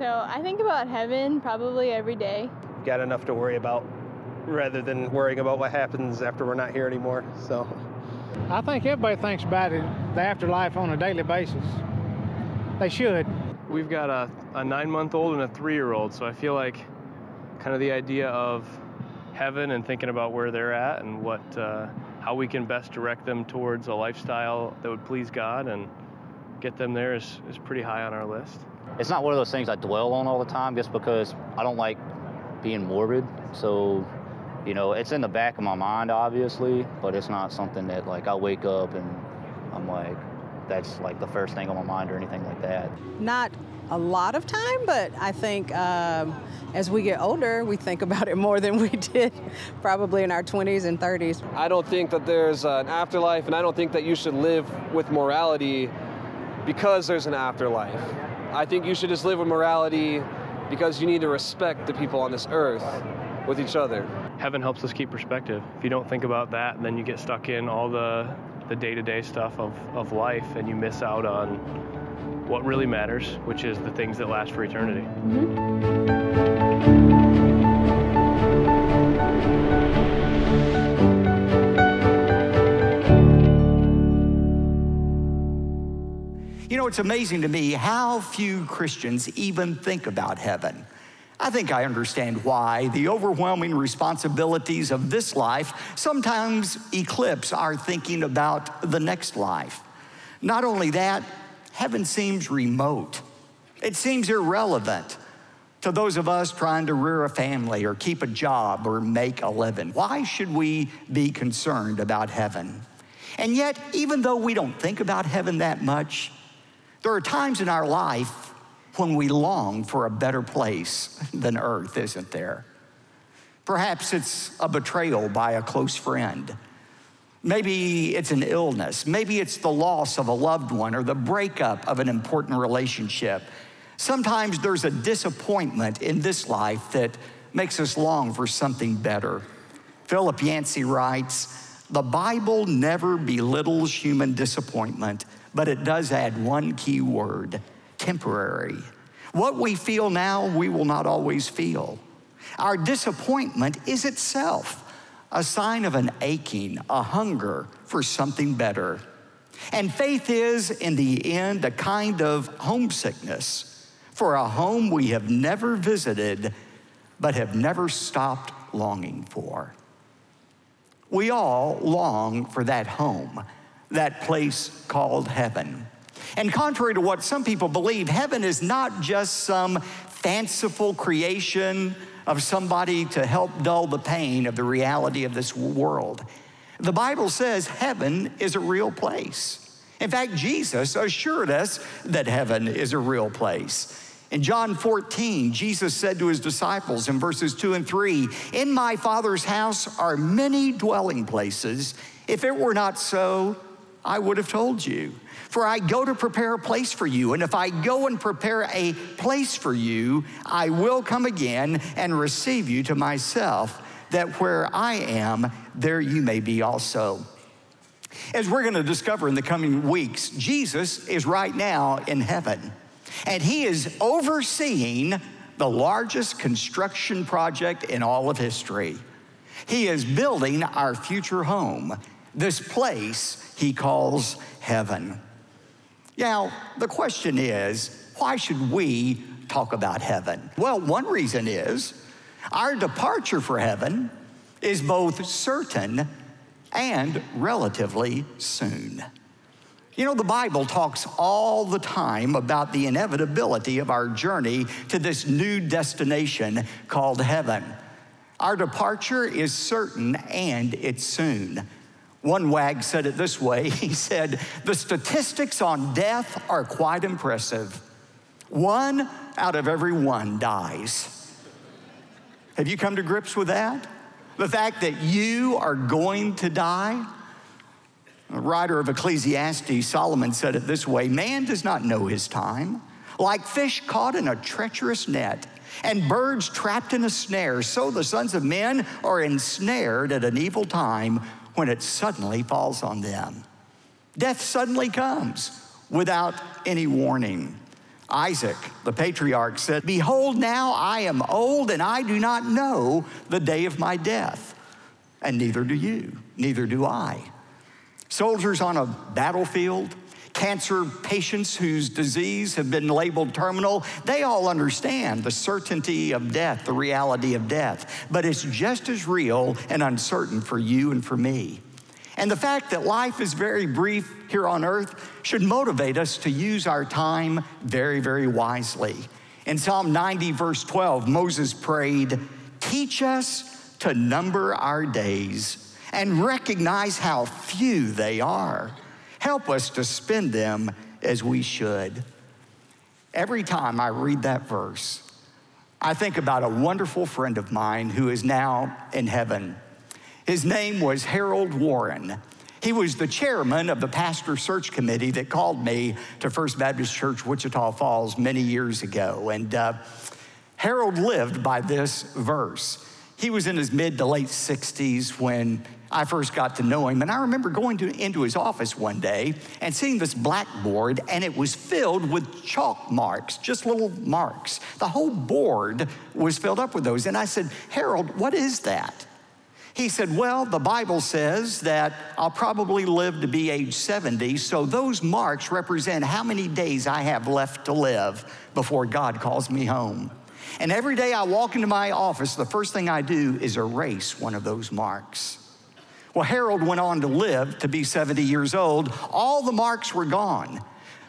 So I think about heaven probably every day. Got enough to worry about rather than worrying about what happens after we're not here anymore. So I think everybody thinks about it, the afterlife on a daily basis. They should. We've got a, a nine month old and a three year old, so I feel like kind of the idea of heaven and thinking about where they're at and what uh, how we can best direct them towards a lifestyle that would please God and get them there is, is pretty high on our list. It's not one of those things I dwell on all the time just because I don't like being morbid. So, you know, it's in the back of my mind, obviously, but it's not something that, like, I wake up and I'm like, that's like the first thing on my mind or anything like that. Not a lot of time, but I think um, as we get older, we think about it more than we did probably in our 20s and 30s. I don't think that there's an afterlife, and I don't think that you should live with morality because there's an afterlife. I think you should just live with morality because you need to respect the people on this earth with each other. Heaven helps us keep perspective. If you don't think about that, then you get stuck in all the the day-to-day stuff of, of life and you miss out on what really matters, which is the things that last for eternity. Mm-hmm. You know, it's amazing to me how few Christians even think about heaven. I think I understand why the overwhelming responsibilities of this life sometimes eclipse our thinking about the next life. Not only that, heaven seems remote, it seems irrelevant to those of us trying to rear a family or keep a job or make a living. Why should we be concerned about heaven? And yet, even though we don't think about heaven that much, there are times in our life when we long for a better place than earth, isn't there? Perhaps it's a betrayal by a close friend. Maybe it's an illness. Maybe it's the loss of a loved one or the breakup of an important relationship. Sometimes there's a disappointment in this life that makes us long for something better. Philip Yancey writes The Bible never belittles human disappointment but it does add one key word temporary. What we feel now, we will not always feel. Our disappointment is itself a sign of an aching, a hunger for something better. And faith is, in the end, a kind of homesickness for a home we have never visited but have never stopped longing for. We all long for that home that place called heaven. And contrary to what some people believe, heaven is not just some fanciful creation of somebody to help dull the pain of the reality of this world. The Bible says heaven is a real place. In fact, Jesus assured us that heaven is a real place. In John 14, Jesus said to his disciples in verses 2 and 3 In my Father's house are many dwelling places. If it were not so, I would have told you. For I go to prepare a place for you. And if I go and prepare a place for you, I will come again and receive you to myself, that where I am, there you may be also. As we're going to discover in the coming weeks, Jesus is right now in heaven, and he is overseeing the largest construction project in all of history. He is building our future home, this place he calls heaven. Now, the question is why should we talk about heaven? Well, one reason is our departure for heaven is both certain and relatively soon. You know, the Bible talks all the time about the inevitability of our journey to this new destination called heaven. Our departure is certain and it's soon. One wag said it this way he said, The statistics on death are quite impressive. One out of every one dies. Have you come to grips with that? The fact that you are going to die? The writer of Ecclesiastes, Solomon, said it this way Man does not know his time. Like fish caught in a treacherous net and birds trapped in a snare, so the sons of men are ensnared at an evil time when it suddenly falls on them. Death suddenly comes without any warning. Isaac, the patriarch, said, Behold, now I am old and I do not know the day of my death. And neither do you, neither do I. Soldiers on a battlefield, cancer patients whose disease have been labeled terminal, they all understand the certainty of death, the reality of death. But it's just as real and uncertain for you and for me. And the fact that life is very brief here on earth should motivate us to use our time very, very wisely. In Psalm 90, verse 12, Moses prayed, Teach us to number our days and recognize how few they are. Help us to spend them as we should. Every time I read that verse, I think about a wonderful friend of mine who is now in heaven. His name was Harold Warren. He was the chairman of the pastor search committee that called me to First Baptist Church, Wichita Falls, many years ago. And uh, Harold lived by this verse. He was in his mid to late 60s when I first got to know him. And I remember going to, into his office one day and seeing this blackboard, and it was filled with chalk marks, just little marks. The whole board was filled up with those. And I said, Harold, what is that? He said, Well, the Bible says that I'll probably live to be age 70, so those marks represent how many days I have left to live before God calls me home. And every day I walk into my office, the first thing I do is erase one of those marks. Well, Harold went on to live to be 70 years old. All the marks were gone.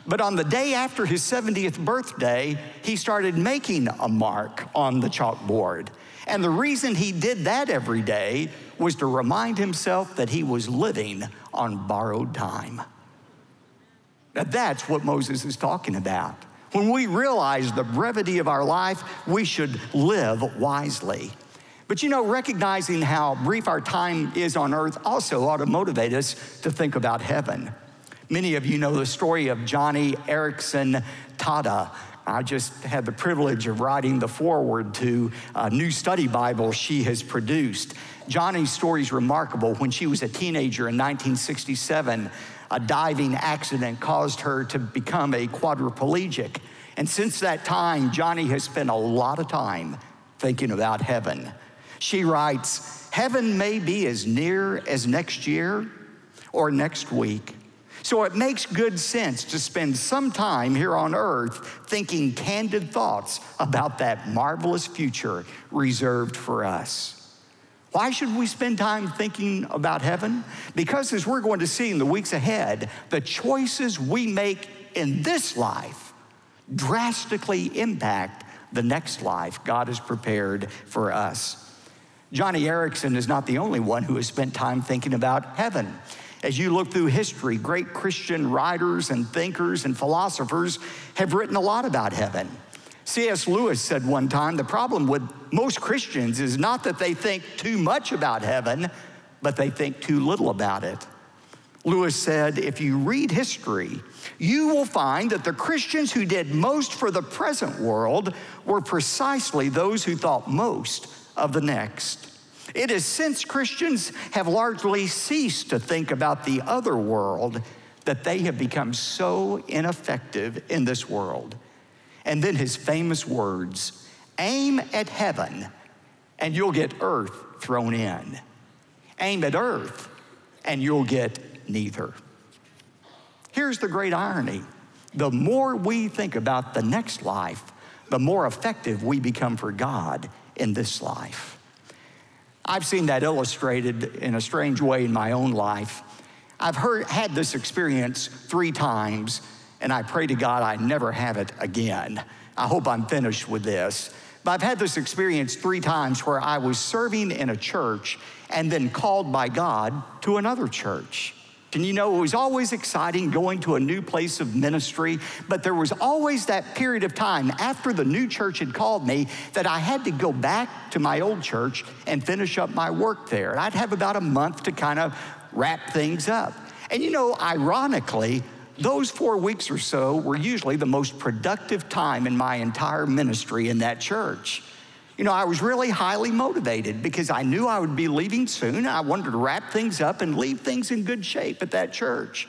But on the day after his 70th birthday, he started making a mark on the chalkboard. And the reason he did that every day was to remind himself that he was living on borrowed time. Now, that's what Moses is talking about. When we realize the brevity of our life, we should live wisely. But you know, recognizing how brief our time is on earth also ought to motivate us to think about heaven. Many of you know the story of Joni Eareckson Tada. I just had the privilege of writing the foreword to a new study Bible she has produced. Joni's story is remarkable. When she was a teenager in 1967, a diving accident caused her to become a quadriplegic. And since that time, Johnny has spent a lot of time thinking about heaven. She writes, Heaven may be as near as next year or next week. So it makes good sense to spend some time here on earth thinking candid thoughts about that marvelous future reserved for us. Why should we spend time thinking about heaven? Because as we're going to see in the weeks ahead, the choices we make in this life drastically impact the next life God has prepared for us. Joni Eareckson is not the only one who has spent time thinking about heaven. As you look through history, great Christian writers and thinkers and philosophers have written a lot about heaven. C.S. Lewis said one time the problem with most Christians is not that they think too much about heaven, but they think too little about it. Lewis said, if you read history, you will find that the Christians who did most for the present world were precisely those who thought most of the next. It is since Christians have largely ceased to think about the other world that they have become so ineffective in this world. And then his famous words aim at heaven and you'll get earth thrown in. Aim at earth and you'll get neither. Here's the great irony the more we think about the next life, the more effective we become for God in this life. I've seen that illustrated in a strange way in my own life. I've heard, had this experience three times, and I pray to God I never have it again. I hope I'm finished with this. But I've had this experience three times where I was serving in a church and then called by God to another church. And you know, it was always exciting going to a new place of ministry, but there was always that period of time after the new church had called me that I had to go back to my old church and finish up my work there. And I'd have about a month to kind of wrap things up. And you know, ironically, those four weeks or so were usually the most productive time in my entire ministry in that church. You know, I was really highly motivated because I knew I would be leaving soon. I wanted to wrap things up and leave things in good shape at that church.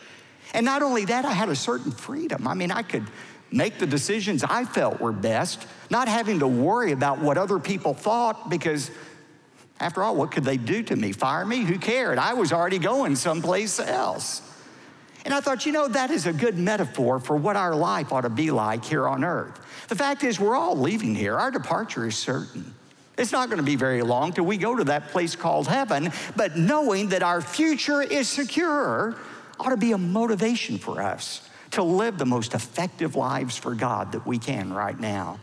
And not only that, I had a certain freedom. I mean, I could make the decisions I felt were best, not having to worry about what other people thought because, after all, what could they do to me? Fire me? Who cared? I was already going someplace else. And I thought, you know, that is a good metaphor for what our life ought to be like here on earth. The fact is, we're all leaving here, our departure is certain. It's not going to be very long till we go to that place called heaven, but knowing that our future is secure ought to be a motivation for us to live the most effective lives for God that we can right now.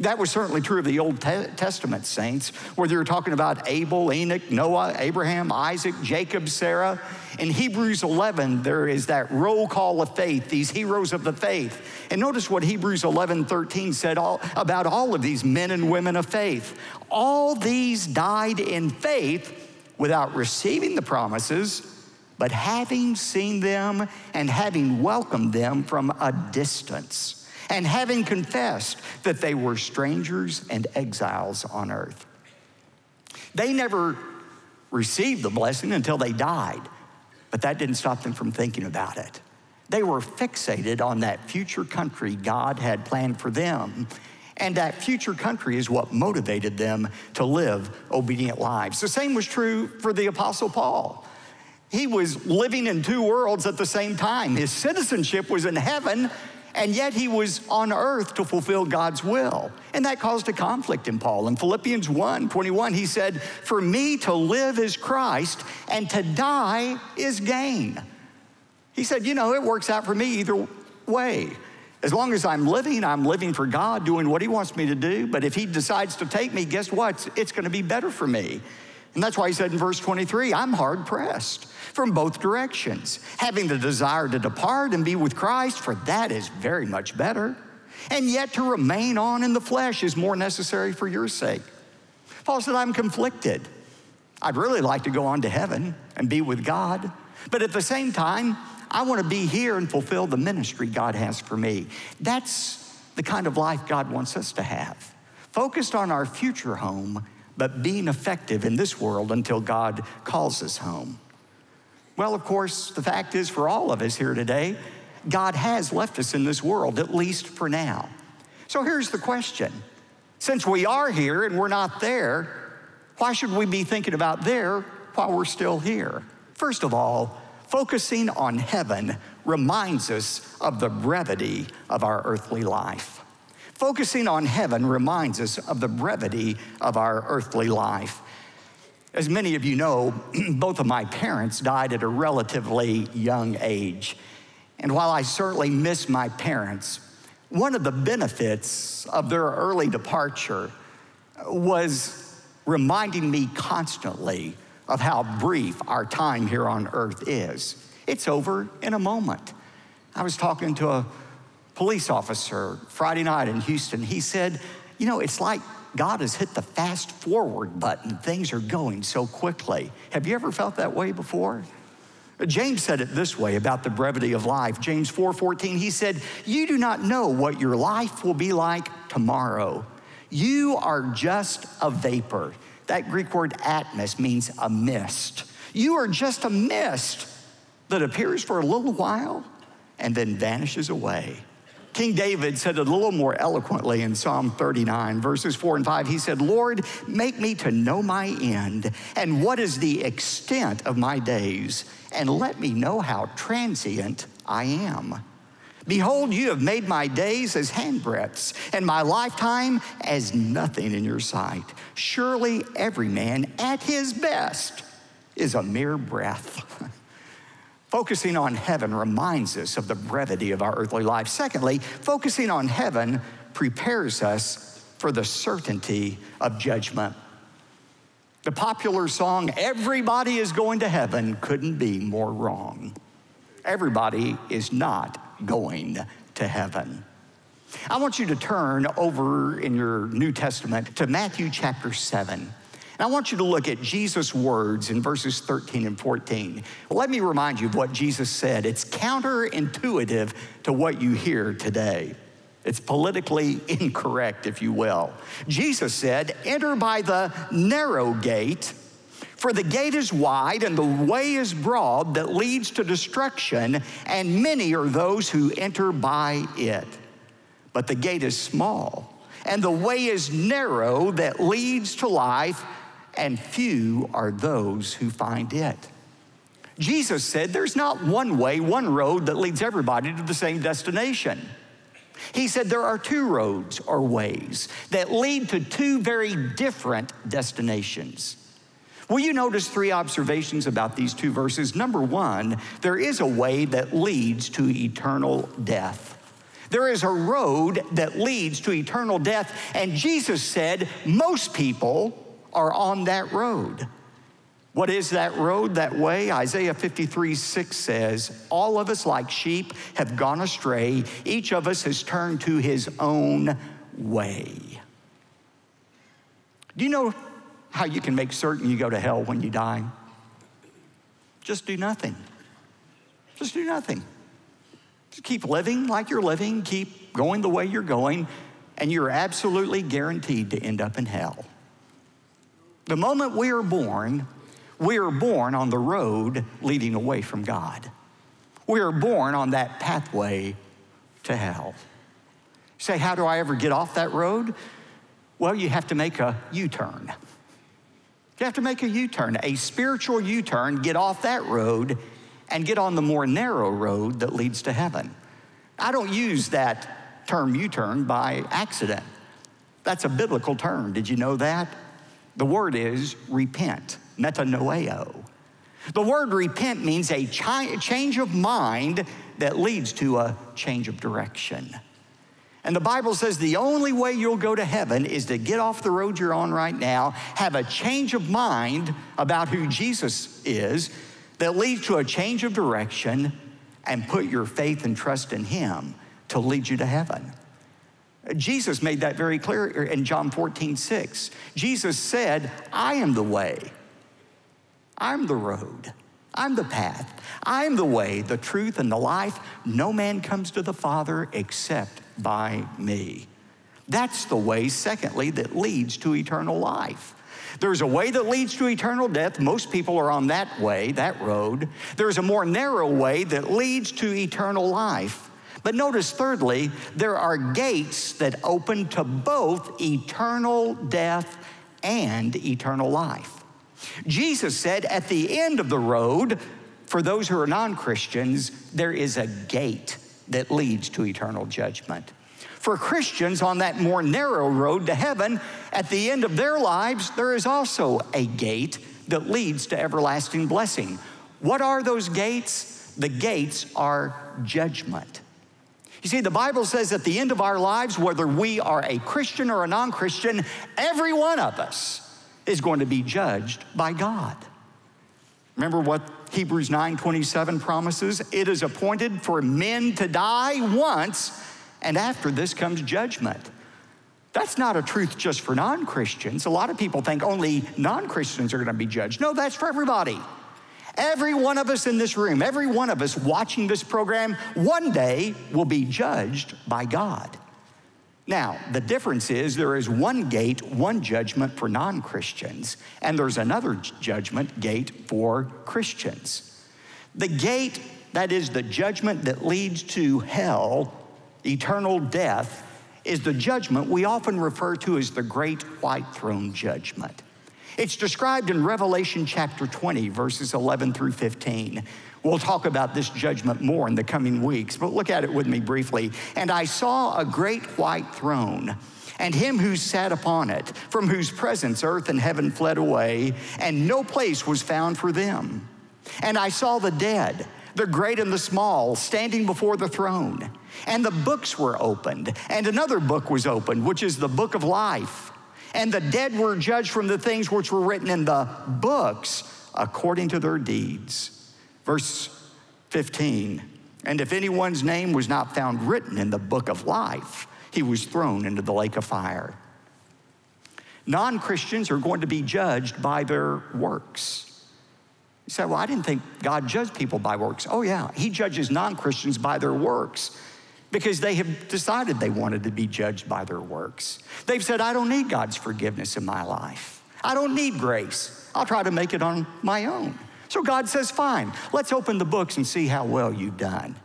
That was certainly true of the Old Testament saints, whether you're talking about Abel, Enoch, Noah, Abraham, Isaac, Jacob, Sarah. In Hebrews 11, there is that roll call of faith, these heroes of the faith. And notice what Hebrews 11 13 said all, about all of these men and women of faith. All these died in faith without receiving the promises, but having seen them and having welcomed them from a distance and having confessed that they were strangers and exiles on earth. They never received the blessing until they died, but that didn't stop them from thinking about it. They were fixated on that future country God had planned for them. And that future country is what motivated them to live obedient lives. The same was true for the Apostle Paul. He was living in two worlds at the same time. His citizenship was in heaven, and yet he was on earth to fulfill God's will. And that caused a conflict in Paul. In Philippians 1 21, he said, For me to live is Christ, and to die is gain. He said, You know, it works out for me either way. As long as I'm living, I'm living for God, doing what He wants me to do. But if He decides to take me, guess what? It's going to be better for me. And that's why He said in verse 23, I'm hard pressed from both directions, having the desire to depart and be with Christ, for that is very much better. And yet to remain on in the flesh is more necessary for your sake. Paul said, I'm conflicted. I'd really like to go on to heaven and be with God, but at the same time, I want to be here and fulfill the ministry God has for me. That's the kind of life God wants us to have. Focused on our future home, but being effective in this world until God calls us home. Well, of course, the fact is for all of us here today, God has left us in this world, at least for now. So here's the question Since we are here and we're not there, why should we be thinking about there while we're still here? First of all, focusing on heaven reminds us of the brevity of our earthly life. Focusing on heaven reminds us of the brevity of our earthly life. As many of you know, both of my parents died at a relatively young age. And while I certainly miss my parents, one of the benefits of their early departure was reminding me constantly of how brief our time here on earth is. It's over in a moment. I was talking to a police officer Friday night in Houston. He said, You know, it's like God has hit the fast forward button. Things are going so quickly. Have you ever felt that way before? James said it this way about the brevity of life. James 4:14 he said, "You do not know what your life will be like tomorrow. You are just a vapor." That Greek word atmos means a mist. You are just a mist that appears for a little while and then vanishes away. King David said it a little more eloquently in Psalm 39, verses 4 and 5. He said, Lord, make me to know my end and what is the extent of my days, and let me know how transient I am. Behold, you have made my days as handbreadths, and my lifetime as nothing in your sight. Surely every man at his best is a mere breath. Focusing on heaven reminds us of the brevity of our earthly life. Secondly, focusing on heaven prepares us for the certainty of judgment. The popular song, Everybody is Going to Heaven, couldn't be more wrong. Everybody is not going to heaven. I want you to turn over in your New Testament to Matthew chapter 7. And I want you to look at Jesus' words in verses 13 and 14. Let me remind you of what Jesus said. It's counterintuitive to what you hear today. It's politically incorrect, if you will. Jesus said, Enter by the narrow gate, for the gate is wide and the way is broad that leads to destruction, and many are those who enter by it. but the gate is small, and the way is narrow that leads to life, and few are those who find it. Jesus said there's not one way, one road that leads everybody to the same destination. He said there are two roads or ways that lead to two very different destinations. Will you notice three observations about these two verses? Number one, there is a way that leads to eternal death. There is a road that leads to eternal death, and Jesus said most people are on that road. What is that road, that way? Isaiah 53 6 says, All of us, like sheep, have gone astray. Each of us has turned to his own way. Do you know how you can make certain you go to hell when you die? Just do nothing. Just do nothing. Just keep living like you're living, keep going the way you're going, and you're absolutely guaranteed to end up in hell. The moment we are born, we are born on the road leading away from God. We are born on that pathway to hell. say, how do I ever get off that road? Well, you have to make a U turn. You have to make a U turn, a spiritual U turn, get off that road and get on the more narrow road that leads to heaven. I don't use that term U turn by accident. That's a biblical term. Did you know that? The word is repent metanoeo. The word repent means a change of mind that leads to a change of direction. And the Bible says the only way you'll go to heaven is to get off the road you're on right now, have a change of mind about who Jesus is that leads to a change of direction, and put your faith and trust in Him to lead you to heaven. Jesus made that very clear in John 14, 6. Jesus said, I am the way. I'm the road. I'm the path. I'm the way, the truth, and the life. No man comes to the Father except by me. That's the way, secondly, that leads to eternal life. There's a way that leads to eternal death. Most people are on that way, that road. There's a more narrow way that leads to eternal life. But notice, thirdly, there are gates that open to both eternal death and eternal life. Jesus said at the end of the road, for those who are non Christians, there is a gate that leads to eternal judgment. For Christians on that more narrow road to heaven, at the end of their lives, there is also a gate that leads to everlasting blessing. What are those gates? The gates are judgment. You see, the Bible says at the end of our lives, whether we are a Christian or a non Christian, every one of us is going to be judged by God. Remember what Hebrews 9:27 promises? It is appointed for men to die once, and after this comes judgment. That's not a truth just for non Christians. A lot of people think only non Christians are going to be judged. No, that's for everybody. Every one of us in this room, every one of us watching this program, one day will be judged by God. Now, the difference is there is one gate, one judgment for non Christians, and there's another judgment gate for Christians. The gate, that is the judgment that leads to hell, eternal death, is the judgment we often refer to as the great white throne judgment. It's described in Revelation chapter 20, verses 11 through 15. We'll talk about this judgment more in the coming weeks, but look at it with me briefly. And I saw a great white throne and him who sat upon it, from whose presence earth and heaven fled away, and no place was found for them. And I saw the dead, the great and the small, standing before the throne. And the books were opened, and another book was opened, which is the book of life. And the dead were judged from the things which were written in the books according to their deeds. Verse 15 And if anyone's name was not found written in the book of life, he was thrown into the lake of fire. Non Christians are going to be judged by their works. You say, Well, I didn't think God judged people by works. Oh, yeah, He judges non Christians by their works because they have decided they wanted to be judged by their works. They've said, I don't need God's forgiveness in my life, I don't need grace. I'll try to make it on my own. So God says, fine, let's open the books and see how well you've done.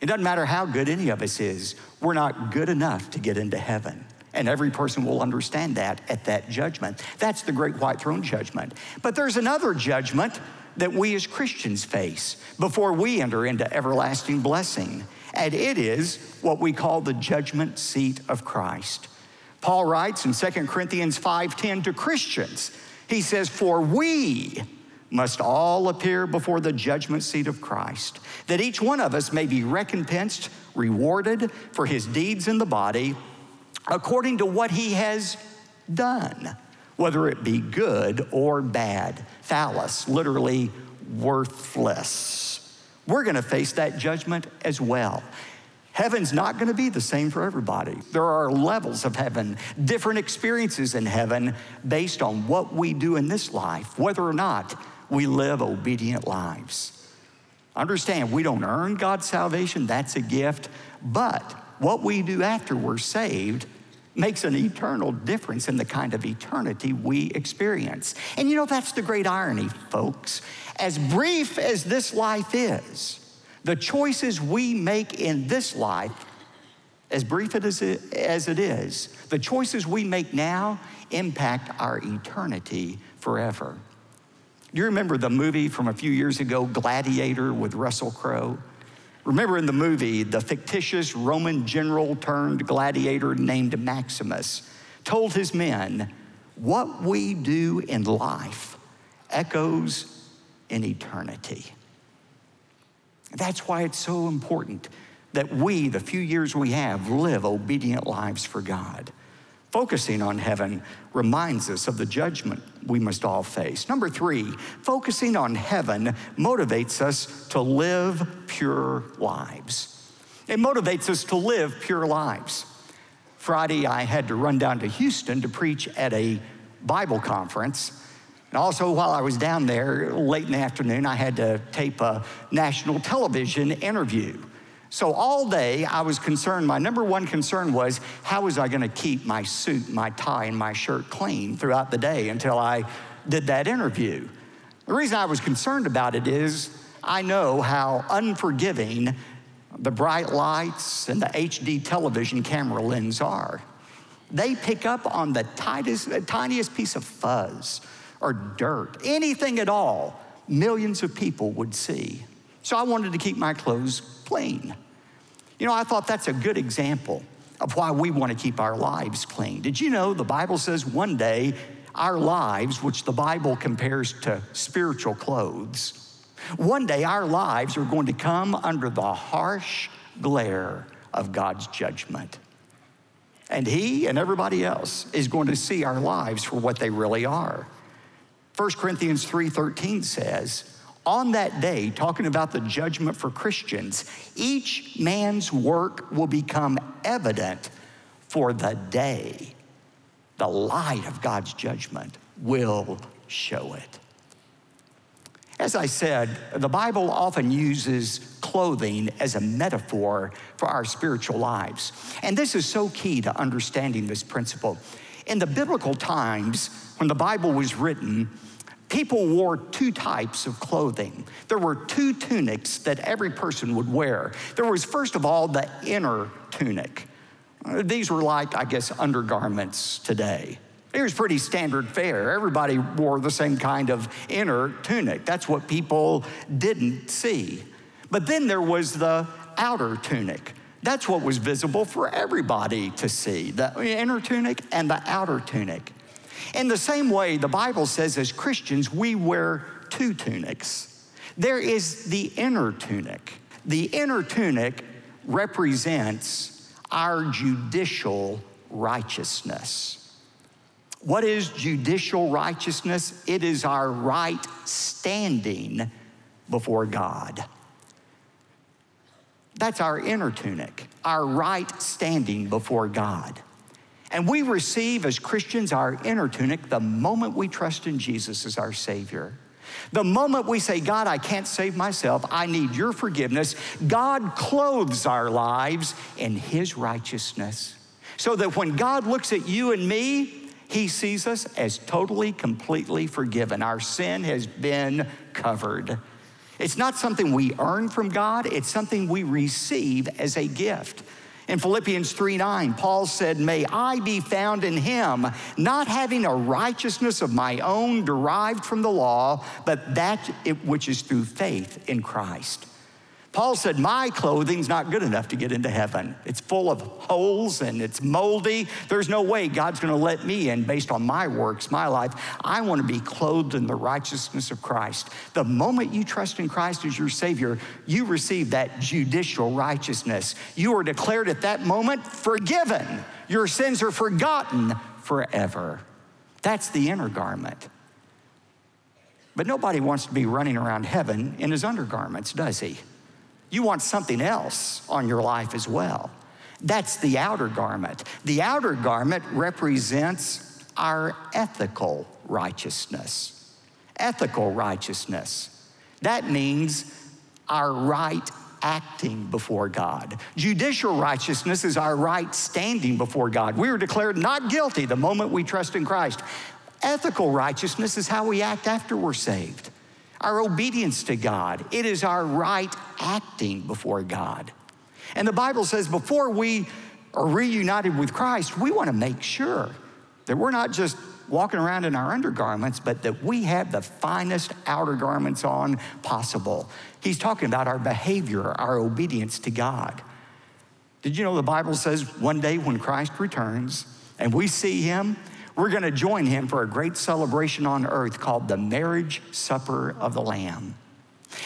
It doesn't matter how good any of us is, we're not good enough to get into heaven. And every person will understand that at that judgment. That's the great white throne judgment. But there's another judgment that we as Christians face before we enter into everlasting blessing. And it is what we call the judgment seat of Christ. Paul writes in 2 Corinthians 5:10 to Christians. He says, "For we must all appear before the judgment seat of Christ, that each one of us may be recompensed, rewarded for his deeds in the body, according to what he has done, whether it be good or bad. Phaulos, literally worthless. We're going to face that judgment as well. Heaven's not going to be the same for everybody. There are levels of heaven, different experiences in heaven based on what we do in this life, whether or not we live obedient lives. Understand, we don't earn God's salvation, that's a gift, but what we do after we're saved makes an eternal difference in the kind of eternity we experience. And you know, that's the great irony, folks. As brief as this life is, the choices we make in this life, as brief as it is, the choices we make now impact our eternity forever. Do you remember the movie from a few years ago, Gladiator with Russell Crowe? Remember in the movie, the fictitious Roman general turned gladiator named Maximus told his men, What we do in life echoes in eternity. That's why it's so important that we, the few years we have, live obedient lives for God. Focusing on heaven reminds us of the judgment we must all face. Number three, focusing on heaven motivates us to live pure lives. It motivates us to live pure lives. Friday, I had to run down to Houston to preach at a Bible conference. And also, while I was down there late in the afternoon, I had to tape a national television interview. So all day I was concerned, my number one concern was how was I going to keep my suit, my tie, and my shirt clean throughout the day until I did that interview. The reason I was concerned about it is I know how unforgiving the bright lights and the HD television camera lens are. They pick up on the tightest, tiniest piece of fuzz or dirt, anything at all, millions of people would see. So I wanted to keep my clothes clean. You know, I thought that's a good example of why we want to keep our lives clean. Did you know the Bible says one day our lives, which the Bible compares to spiritual clothes, one day our lives are going to come under the harsh glare of God's judgment. And He and everybody else is going to see our lives for what they really are. 1 Corinthians 3:13 says, on that day, talking about the judgment for Christians, each man's work will become evident for the day. The light of God's judgment will show it. As I said, the Bible often uses clothing as a metaphor for our spiritual lives. And this is so key to understanding this principle. In the biblical times, when the Bible was written, people wore two types of clothing. There were two tunics that every person would wear. There was, first of all, the inner tunic. These were like, I guess, undergarments today. It was pretty standard fare. Everybody wore the same kind of inner tunic. That's what people didn't see. But then there was the outer tunic. That's what was visible for everybody to see the inner tunic and the outer tunic. In the same way, the Bible says as Christians, we wear two tunics. There is the inner tunic. The inner tunic represents our judicial righteousness. What is judicial righteousness? It is our right standing before God. That's our inner tunic, our right standing before God. And we receive as Christians our inner tunic the moment we trust in Jesus as our Savior. The moment we say, God, I can't save myself, I need your forgiveness, God clothes our lives in His righteousness. So that when God looks at you and me, He sees us as totally, completely forgiven. Our sin has been covered. It's not something we earn from God, it's something we receive as a gift. In Philippians 3 9, Paul said, May I be found in him, not having a righteousness of my own derived from the law, but that which is through faith in Christ. Paul said, My clothing's not good enough to get into heaven. It's full of holes and it's moldy. There's no way God's going to let me in based on my works, my life. I want to be clothed in the righteousness of Christ. The moment you trust in Christ as your Savior, you receive that judicial righteousness. You are declared at that moment forgiven. Your sins are forgotten forever. That's the inner garment. But nobody wants to be running around heaven in his undergarments, does he? You want something else on your life as well. That's the outer garment. The outer garment represents our ethical righteousness. Ethical righteousness. That means our right acting before God. Judicial righteousness is our right standing before God. We are declared not guilty the moment we trust in Christ. Ethical righteousness is how we act after we're saved our obedience to God. It is our right acting before God. And the Bible says before we are reunited with Christ, we want to make sure that we're not just walking around in our undergarments, but that we have the finest outer garments on possible. He's talking about our behavior, our obedience to God. Did you know the Bible says one day when Christ returns and we see him, we're going to join him for a great celebration on earth called the marriage supper of the Lamb.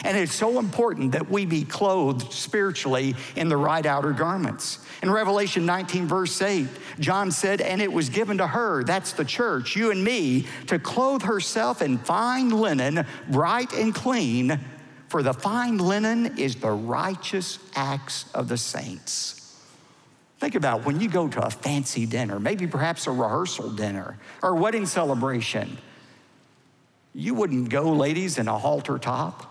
And it's so important that we be clothed spiritually in the right outer garments. In Revelation 19, verse 8, John said, And it was given to her, that's the church, you and me, to clothe herself in fine linen, bright and clean, for the fine linen is the righteous acts of the saints. Think about when you go to a fancy dinner, maybe perhaps a rehearsal dinner or a wedding celebration. You wouldn't go, ladies, in a halter top.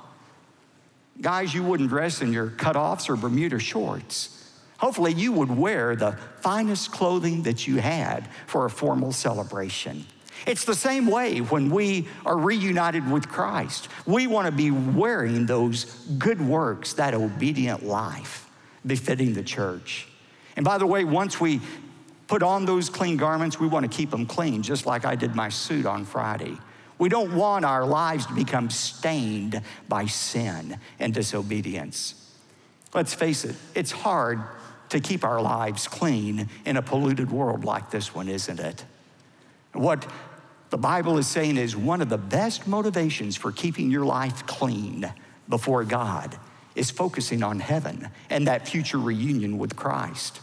Guys, you wouldn't dress in your cutoffs or Bermuda shorts. Hopefully, you would wear the finest clothing that you had for a formal celebration. It's the same way when we are reunited with Christ. We want to be wearing those good works, that obedient life befitting the church. And by the way, once we put on those clean garments, we want to keep them clean, just like I did my suit on Friday. We don't want our lives to become stained by sin and disobedience. Let's face it, it's hard to keep our lives clean in a polluted world like this one, isn't it? What the Bible is saying is one of the best motivations for keeping your life clean before God is focusing on heaven and that future reunion with Christ.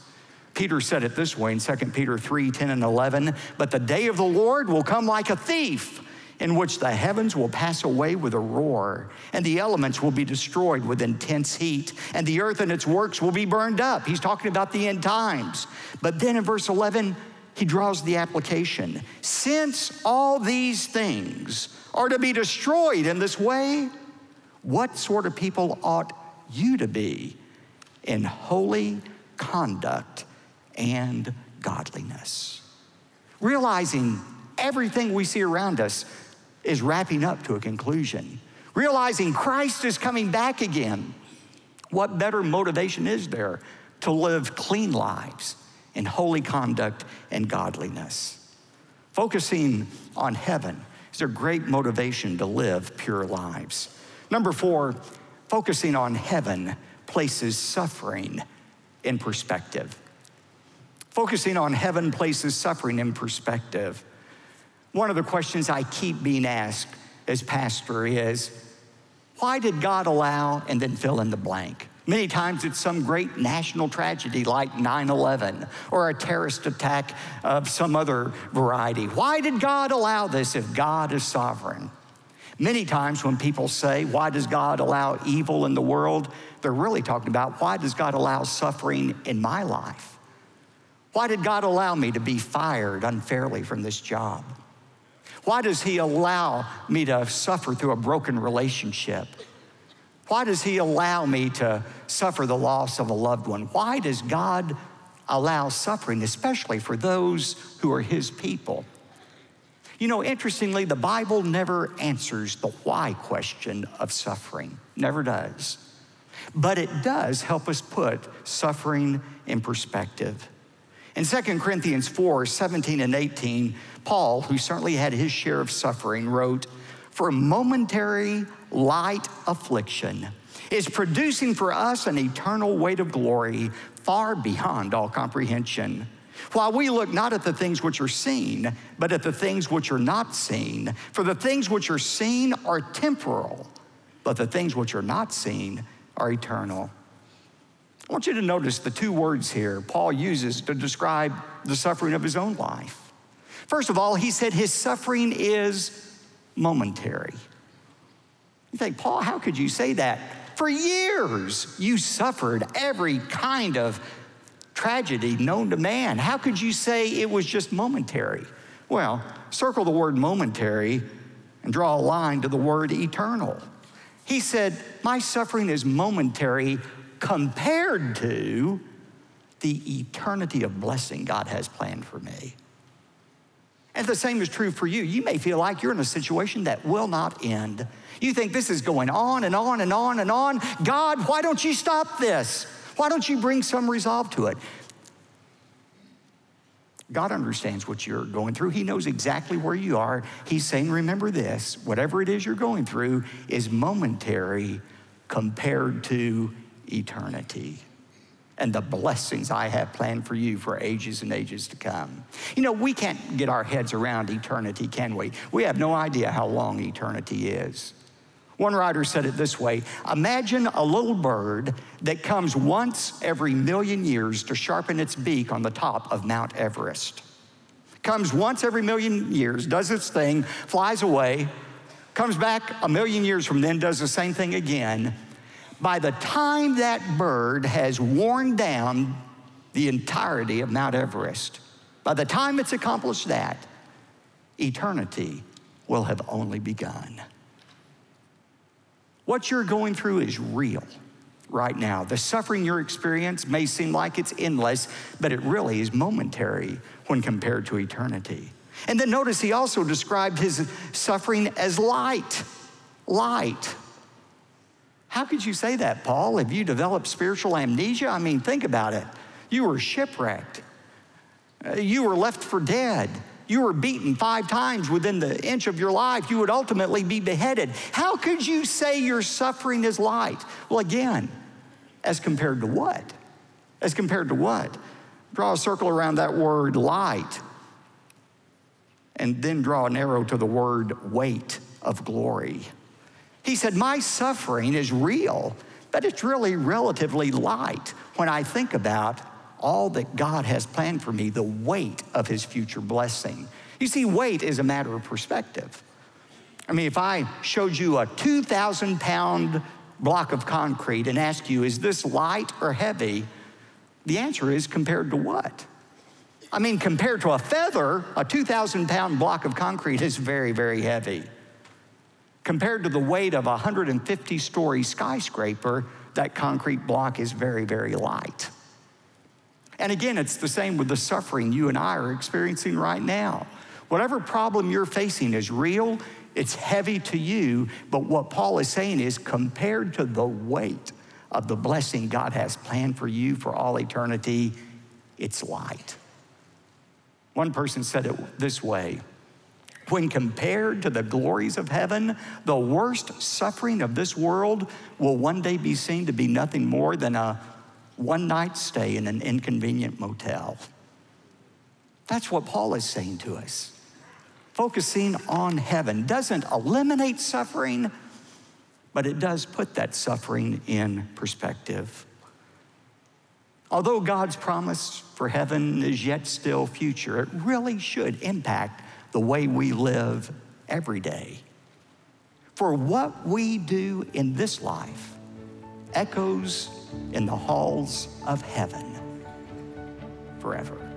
Peter said it this way in 2 Peter 3 10 and 11 But the day of the Lord will come like a thief, in which the heavens will pass away with a roar, and the elements will be destroyed with intense heat, and the earth and its works will be burned up. He's talking about the end times. But then in verse 11, he draws the application. Since all these things are to be destroyed in this way, what sort of people ought you to be in holy conduct and godliness. Realizing everything we see around us is wrapping up to a conclusion. Realizing Christ is coming back again. What better motivation is there to live clean lives in holy conduct and godliness? Focusing on heaven is a great motivation to live pure lives. Number four, focusing on heaven places suffering in perspective. Focusing on heaven places suffering in perspective. One of the questions I keep being asked as pastor is why did God allow, and then fill in the blank? Many times it's some great national tragedy like 9 11 or a terrorist attack of some other variety. Why did God allow this if God is sovereign? Many times when people say, Why does God allow evil in the world? they're really talking about, Why does God allow suffering in my life? Why did God allow me to be fired unfairly from this job? Why does He allow me to suffer through a broken relationship? Why does He allow me to suffer the loss of a loved one? Why does God allow suffering, especially for those who are His people? You know, interestingly, the Bible never answers the why question of suffering, never does. But it does help us put suffering in perspective. In 2 Corinthians 4 17 and 18, Paul, who certainly had his share of suffering, wrote, For a momentary light affliction is producing for us an eternal weight of glory far beyond all comprehension. While we look not at the things which are seen, but at the things which are not seen. For the things which are seen are temporal, but the things which are not seen are eternal. I want you to notice the two words here Paul uses to describe the suffering of his own life. First of all, he said his suffering is momentary. You think, Paul, how could you say that? For years, you suffered every kind of tragedy known to man. How could you say it was just momentary? Well, circle the word momentary and draw a line to the word eternal. He said, My suffering is momentary compared to the eternity of blessing God has planned for me. And the same is true for you. You may feel like you're in a situation that will not end. You think this is going on and on and on and on. God, why don't you stop this? Why don't you bring some resolve to it? God understands what you're going through. He knows exactly where you are. He's saying, remember this whatever it is you're going through is momentary compared to eternity and the blessings I have planned for you for ages and ages to come. You know, we can't get our heads around eternity, can we? We have no idea how long eternity is. One writer said it this way Imagine a little bird that comes once every million years to sharpen its beak on the top of Mount Everest. Comes once every million years, does its thing, flies away, comes back a million years from then, does the same thing again. By the time that bird has worn down the entirety of Mount Everest, by the time it's accomplished that, eternity will have only begun. What you're going through is real right now. The suffering you experience may seem like it's endless, but it really is momentary when compared to eternity. And then notice he also described his suffering as light. Light. How could you say that, Paul? Have you developed spiritual amnesia? I mean, think about it. You were shipwrecked, uh, you were left for dead you were beaten five times within the inch of your life, you would ultimately be beheaded. How could you say your suffering is light? Well, again, as compared to what? As compared to what? Draw a circle around that word light, and then draw an arrow to the word weight of glory. He said, My suffering is real, but it's really relatively light when I think about all that God has planned for me, the weight of his future blessing. You see, weight is a matter of perspective. I mean, if I showed you a 2,000 pound block of concrete and asked you, is this light or heavy? The answer is compared to what? I mean, compared to a feather, a 2,000 pound block of concrete is very, very heavy. Compared to the weight of a 150 story skyscraper, that concrete block is very, very light. And again, it's the same with the suffering you and I are experiencing right now. Whatever problem you're facing is real, it's heavy to you, but what Paul is saying is compared to the weight of the blessing God has planned for you for all eternity, it's light. One person said it this way when compared to the glories of heaven, the worst suffering of this world will one day be seen to be nothing more than a one night stay in an inconvenient motel. That's what Paul is saying to us. Focusing on heaven doesn't eliminate suffering, but it does put that suffering in perspective. Although God's promise for heaven is yet still future, it really should impact the way we live every day. For what we do in this life echoes in the halls of heaven forever.